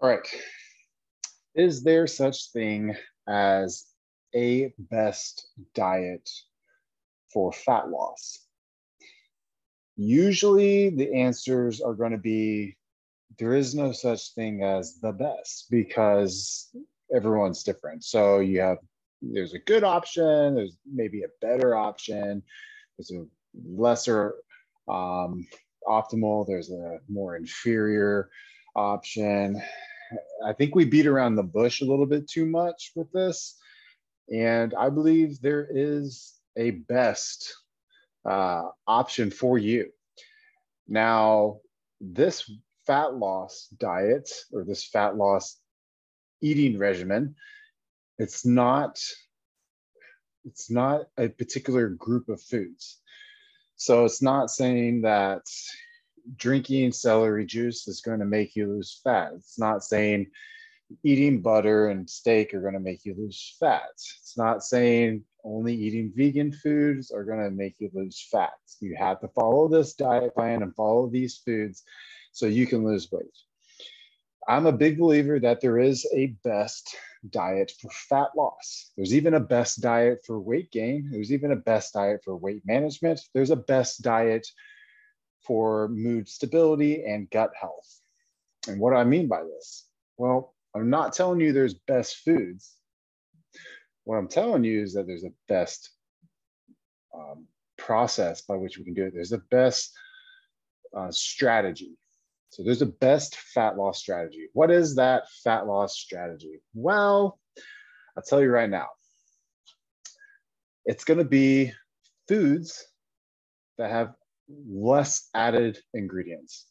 All right. Is there such thing as a best diet for fat loss? Usually the answers are going to be there is no such thing as the best because everyone's different. So you have there's a good option, there's maybe a better option, there's a lesser um, optimal, there's a more inferior option. I think we beat around the bush a little bit too much with this. And I believe there is a best uh, option for you. Now, this fat loss diet or this fat loss eating regimen, it's not it's not a particular group of foods. So it's not saying that drinking celery juice is going to make you lose fat. It's not saying eating butter and steak are going to make you lose fat. It's not saying only eating vegan foods are going to make you lose fat. You have to follow this diet plan and follow these foods so you can lose weight. I'm a big believer that there is a best diet for fat loss. There's even a best diet for weight gain. There's even a best diet for weight management. There's a best diet for mood stability and gut health. And what do I mean by this? Well, I'm not telling you there's best foods. What I'm telling you is that there's a best um, process by which we can do it. There's a best uh, strategy. So there's a best fat loss strategy. What is that fat loss strategy? Well, I'll tell you right now. It's going to be foods that have less added ingredients.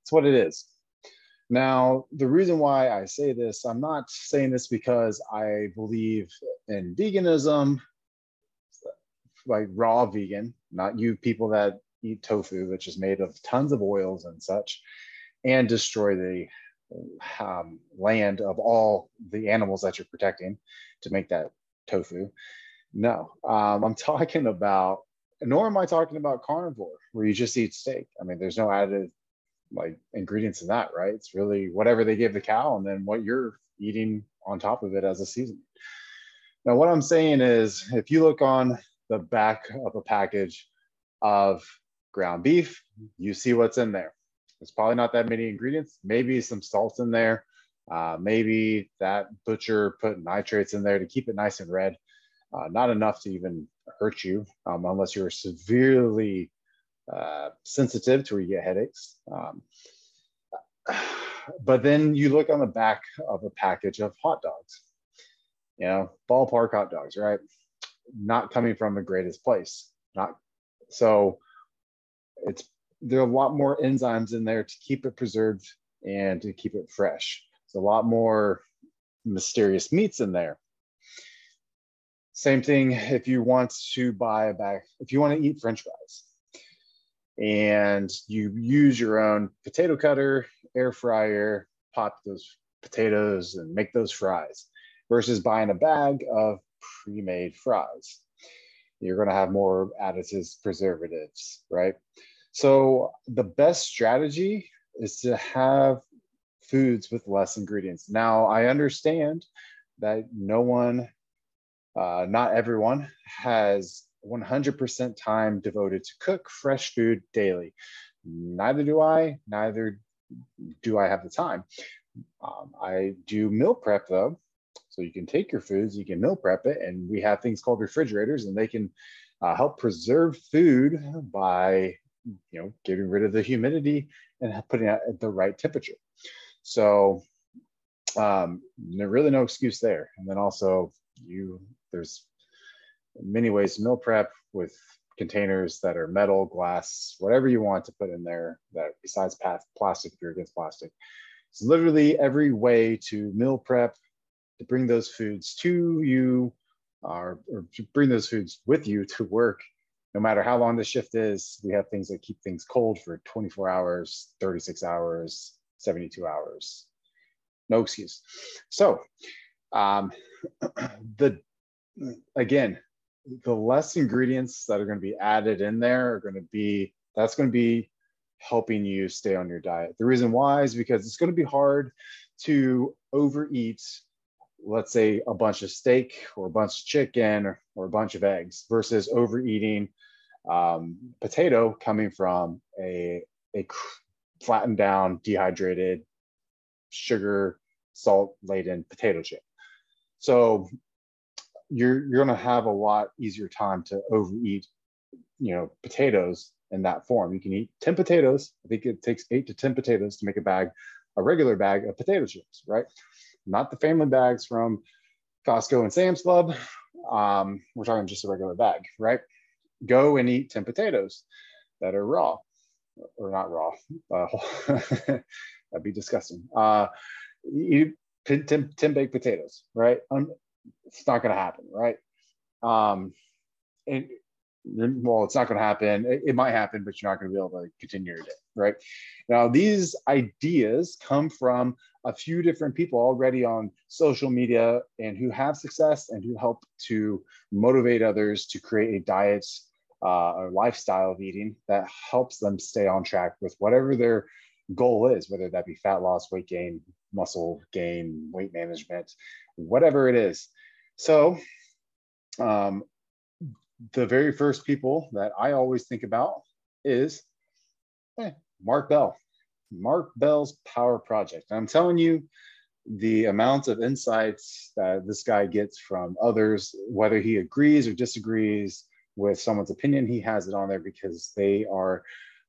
That's what it is. Now, the reason why I say this, I'm not saying this because I believe in veganism, like raw vegan, not you people that eat tofu, which is made of tons of oils and such, and destroy the um, land of all the animals that you're protecting to make that tofu. No, um, I'm talking about nor am I talking about carnivore where you just eat steak. I mean, there's no added like ingredients in that, right? It's really whatever they give the cow and then what you're eating on top of it as a seasoning. Now, what I'm saying is if you look on the back of a package of ground beef, you see what's in there. It's probably not that many ingredients, maybe some salt in there. Uh, maybe that butcher put nitrates in there to keep it nice and red. Uh, not enough to even hurt you um, unless you're severely uh, sensitive to where you get headaches. Um, but then you look on the back of a package of hot dogs, you know, ballpark hot dogs, right? Not coming from the greatest place. Not so it's there are a lot more enzymes in there to keep it preserved and to keep it fresh. There's a lot more mysterious meats in there. Same thing if you want to buy a bag, if you want to eat French fries and you use your own potato cutter, air fryer, pop those potatoes and make those fries versus buying a bag of pre-made fries. You're going to have more additives, preservatives, right? So the best strategy is to have foods with less ingredients. Now, I understand that no one uh, not everyone has 100% time devoted to cook fresh food daily. Neither do I, neither do I have the time. Um, I do meal prep though. So you can take your foods, you can meal prep it, and we have things called refrigerators, and they can uh, help preserve food by you know getting rid of the humidity and putting it at the right temperature. So um, really no excuse there. And then also you there's many ways to meal prep with containers that are metal, glass, whatever you want to put in there that besides plastic if you're against plastic. It's literally every way to meal prep to bring those foods to you or, or to bring those foods with you to work. No matter how long the shift is, we have things that keep things cold for 24 hours, 36 hours, 72 hours. No excuse. So um, the again, the less ingredients that are going to be added in there are going to be that's going to be helping you stay on your diet. The reason why is because it's going to be hard to overeat, let's say, a bunch of steak or a bunch of chicken or, or a bunch of eggs versus overeating um, potato coming from a, a flattened down, dehydrated, sugar, salt laden potato chip. So you're you're going to have a lot easier time to overeat, you know, potatoes in that form. You can eat 10 potatoes. I think it takes eight to 10 potatoes to make a bag, a regular bag of potato chips, right? Not the family bags from Costco and Sam's Club. Um, we're talking just a regular bag, right? Go and eat 10 potatoes that are raw or not raw. Uh, that'd be disgusting. Uh, eat 10, 10, 10 baked potatoes, right? It's not going to happen, right? Um, and well, it's not going to happen. It, it, might happen, but you're not going to be able to continue your day, right? Now, these ideas come from a few different people already on social media and who have success and who help to motivate others to create a diet uh, or lifestyle of eating that helps them stay on track with whatever their goal is, whether that be fat loss, weight gain, muscle gain, weight management, whatever it is. So, um, the very first people that I always think about is eh, Mark Bell, Mark Bell's Power Project. I'm telling you, the amount of insights that this guy gets from others, whether he agrees or disagrees with someone's opinion, he has it on there because they are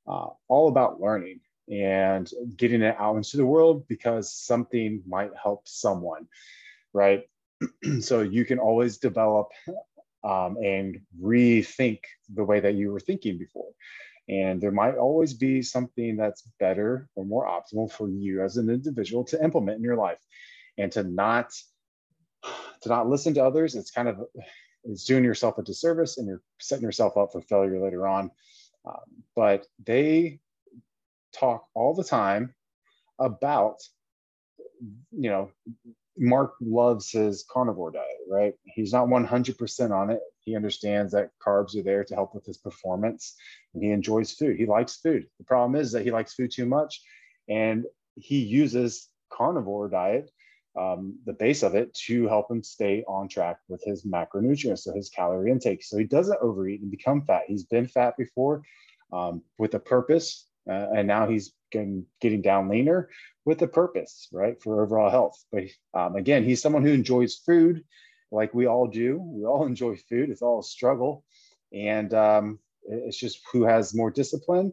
uh, all about learning and getting it out into the world because something might help someone, right? so you can always develop um, and rethink the way that you were thinking before. And there might always be something that's better or more optimal for you as an individual to implement in your life and to not to not listen to others. It's kind of it's doing yourself a disservice and you're setting yourself up for failure later on. Um, but they talk all the time about you know Mark loves his carnivore diet, right? He's not 100% on it. He understands that carbs are there to help with his performance and he enjoys food. He likes food. The problem is that he likes food too much and he uses carnivore diet, um, the base of it, to help him stay on track with his macronutrients, so his calorie intake. So he doesn't overeat and become fat. He's been fat before um, with a purpose, uh, and now he's getting, getting down leaner with a purpose, right, for overall health. But um, again, he's someone who enjoys food, like we all do. We all enjoy food. It's all a struggle, and um, it's just who has more discipline,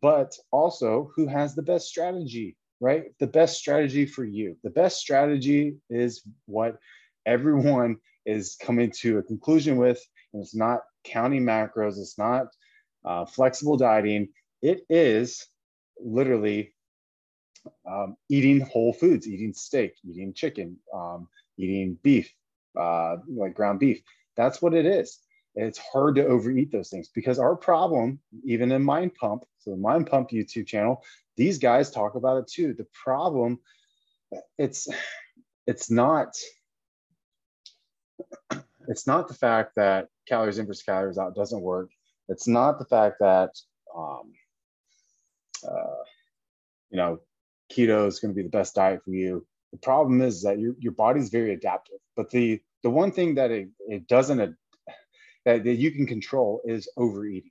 but also who has the best strategy, right? The best strategy for you. The best strategy is what everyone is coming to a conclusion with. And it's not counting macros. It's not uh, flexible dieting. It is literally um, eating whole foods, eating steak, eating chicken, um, eating beef, uh, like ground beef. That's what it is. it's hard to overeat those things because our problem, even in Mind Pump, so the Mind Pump YouTube channel, these guys talk about it too. The problem, it's it's not it's not the fact that calories in versus calories out doesn't work. It's not the fact that um, uh, you know keto is going to be the best diet for you. The problem is that your, your body's very adaptive. But the the one thing that it, it doesn't that, that you can control is overeating.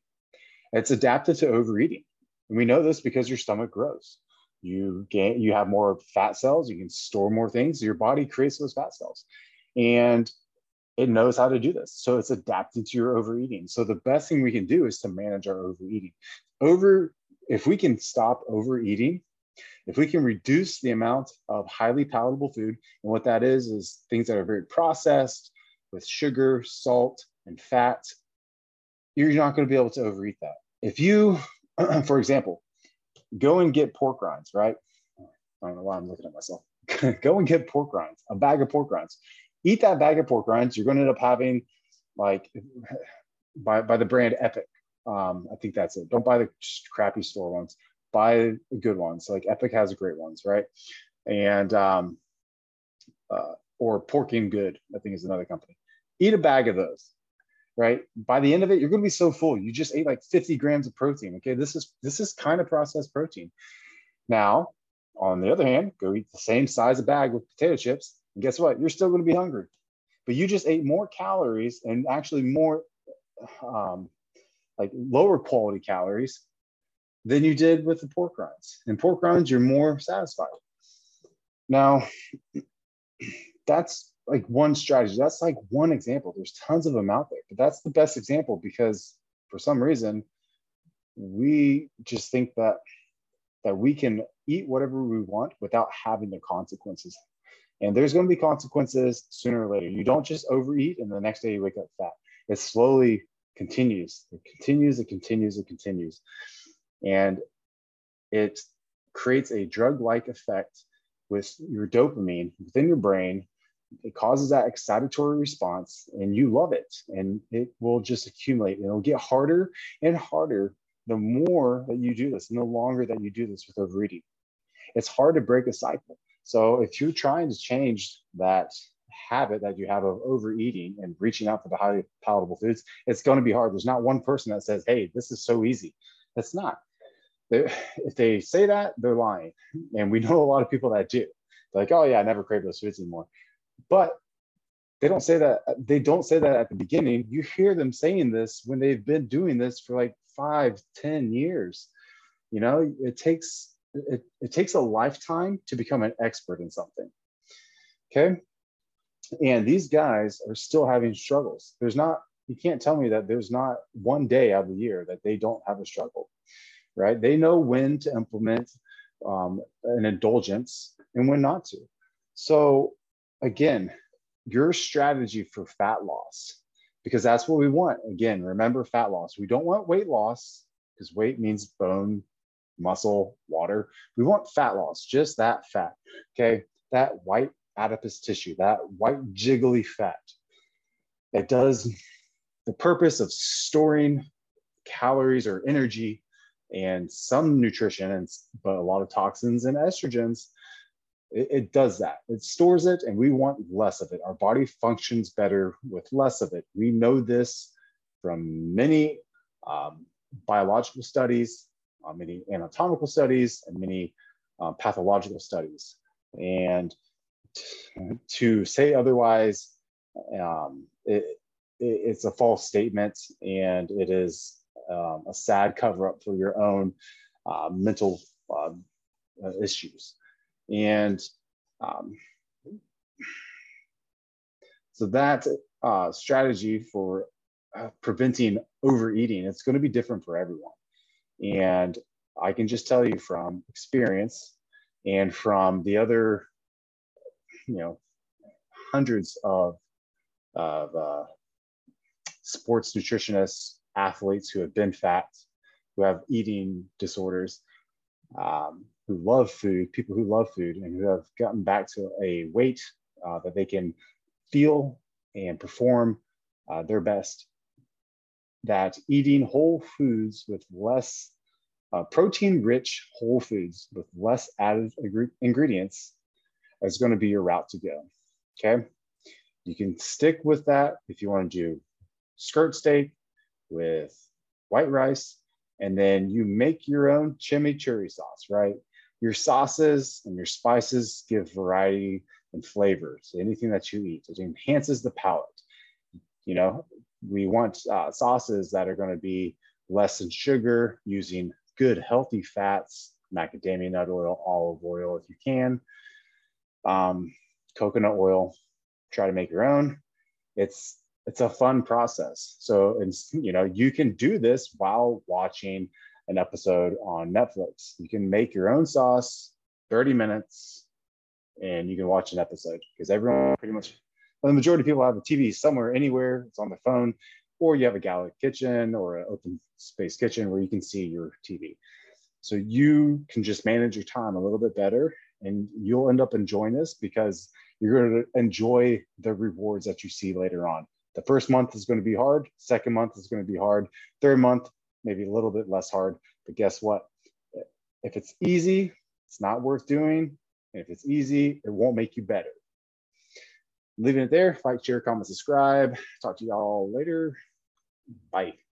It's adapted to overeating. And we know this because your stomach grows. You gain you have more fat cells, you can store more things. Your body creates those fat cells. And it knows how to do this. So it's adapted to your overeating. So the best thing we can do is to manage our overeating. Over if we can stop overeating, if we can reduce the amount of highly palatable food, and what that is, is things that are very processed with sugar, salt, and fat, you're not going to be able to overeat that. If you, for example, go and get pork rinds, right? I don't know why I'm looking at myself. go and get pork rinds, a bag of pork rinds. Eat that bag of pork rinds. You're going to end up having, like, by, by the brand Epic. Um, I think that's it. Don't buy the crappy store ones buy good ones. Like Epic has great ones, right? And um, uh, or Pork King Good, I think is another company. Eat a bag of those, right? By the end of it, you're going to be so full. You just ate like 50 grams of protein. Okay, this is this is kind of processed protein. Now, on the other hand, go eat the same size of bag with potato chips, and guess what? You're still going to be hungry, but you just ate more calories and actually more um, like lower quality calories than you did with the pork rinds. And pork rinds, you're more satisfied. Now, that's like one strategy. That's like one example. There's tons of them out there, but that's the best example because for some reason we just think that that we can eat whatever we want without having the consequences. And there's going to be consequences sooner or later. You don't just overeat and the next day you wake up fat. It's slowly continues. It continues, it continues, it continues. And it creates a drug-like effect with your dopamine within your brain it causes that excitatory response and you love it and it will just accumulate and it'll get harder and harder the more that you do this and the longer that you do this with overeating it's hard to break a cycle so if you're trying to change that habit that you have of overeating and reaching out for the highly palatable foods it's going to be hard there's not one person that says hey this is so easy it's not if they say that they're lying and we know a lot of people that do they're like oh yeah i never crave those foods anymore but they don't say that they don't say that at the beginning. You hear them saying this when they've been doing this for like five, ten years. You know, it takes it, it takes a lifetime to become an expert in something. Okay. And these guys are still having struggles. There's not, you can't tell me that there's not one day out of the year that they don't have a struggle, right? They know when to implement um, an indulgence and when not to. So again, your strategy for fat loss, because that's what we want. Again, remember fat loss. We don't want weight loss because weight means bone, muscle, water. We want fat loss, just that fat. Okay. That white adipose tissue, that white jiggly fat. It does the purpose of storing calories or energy and some nutrition and but a lot of toxins and estrogens it, it, does that. It stores it, and we want less of it. Our body functions better with less of it. We know this from many um, biological studies, uh, many anatomical studies, and many uh, pathological studies. And to say otherwise, um, it, it, it's a false statement, and it is um, a sad cover up for your own uh, mental uh, issues. And um, so that uh, strategy for uh, preventing overeating, it's going to be different for everyone. And I can just tell you from experience and from the other, you know, hundreds of, of uh, sports nutritionists, athletes who have been fat, who have eating disorders, um, who love food, people who love food and who have gotten back to a weight uh, that they can feel and perform uh, their best. That eating whole foods with less uh, protein rich whole foods with less added ingredients is going to be your route to go. Okay. You can stick with that if you want to do skirt steak with white rice, and then you make your own chimichurri sauce, right? your sauces and your spices give variety and flavor to anything that you eat. It enhances the palate. You know, we want uh, sauces that are going to be less in sugar, using good healthy fats, macadamia nut oil, olive oil if you can, um, coconut oil. Try to make your own. It's it's a fun process. So, and you know, you can do this while watching an episode on Netflix. You can make your own sauce, 30 minutes, and you can watch an episode because everyone pretty much, well, the majority of people have a TV somewhere, anywhere. It's on their phone, or you have a galley kitchen or an open space kitchen where you can see your TV. So you can just manage your time a little bit better and you'll end up enjoying this because you're going to enjoy the rewards that you see later on. The first month is going to be hard. Second month is going to be hard. Third month, maybe a little bit less hard. But guess what? If it's easy, it's not worth doing. And if it's easy, it won't make you better. leaving it there. Like, share, comment, subscribe. Talk to y'all later. Bye.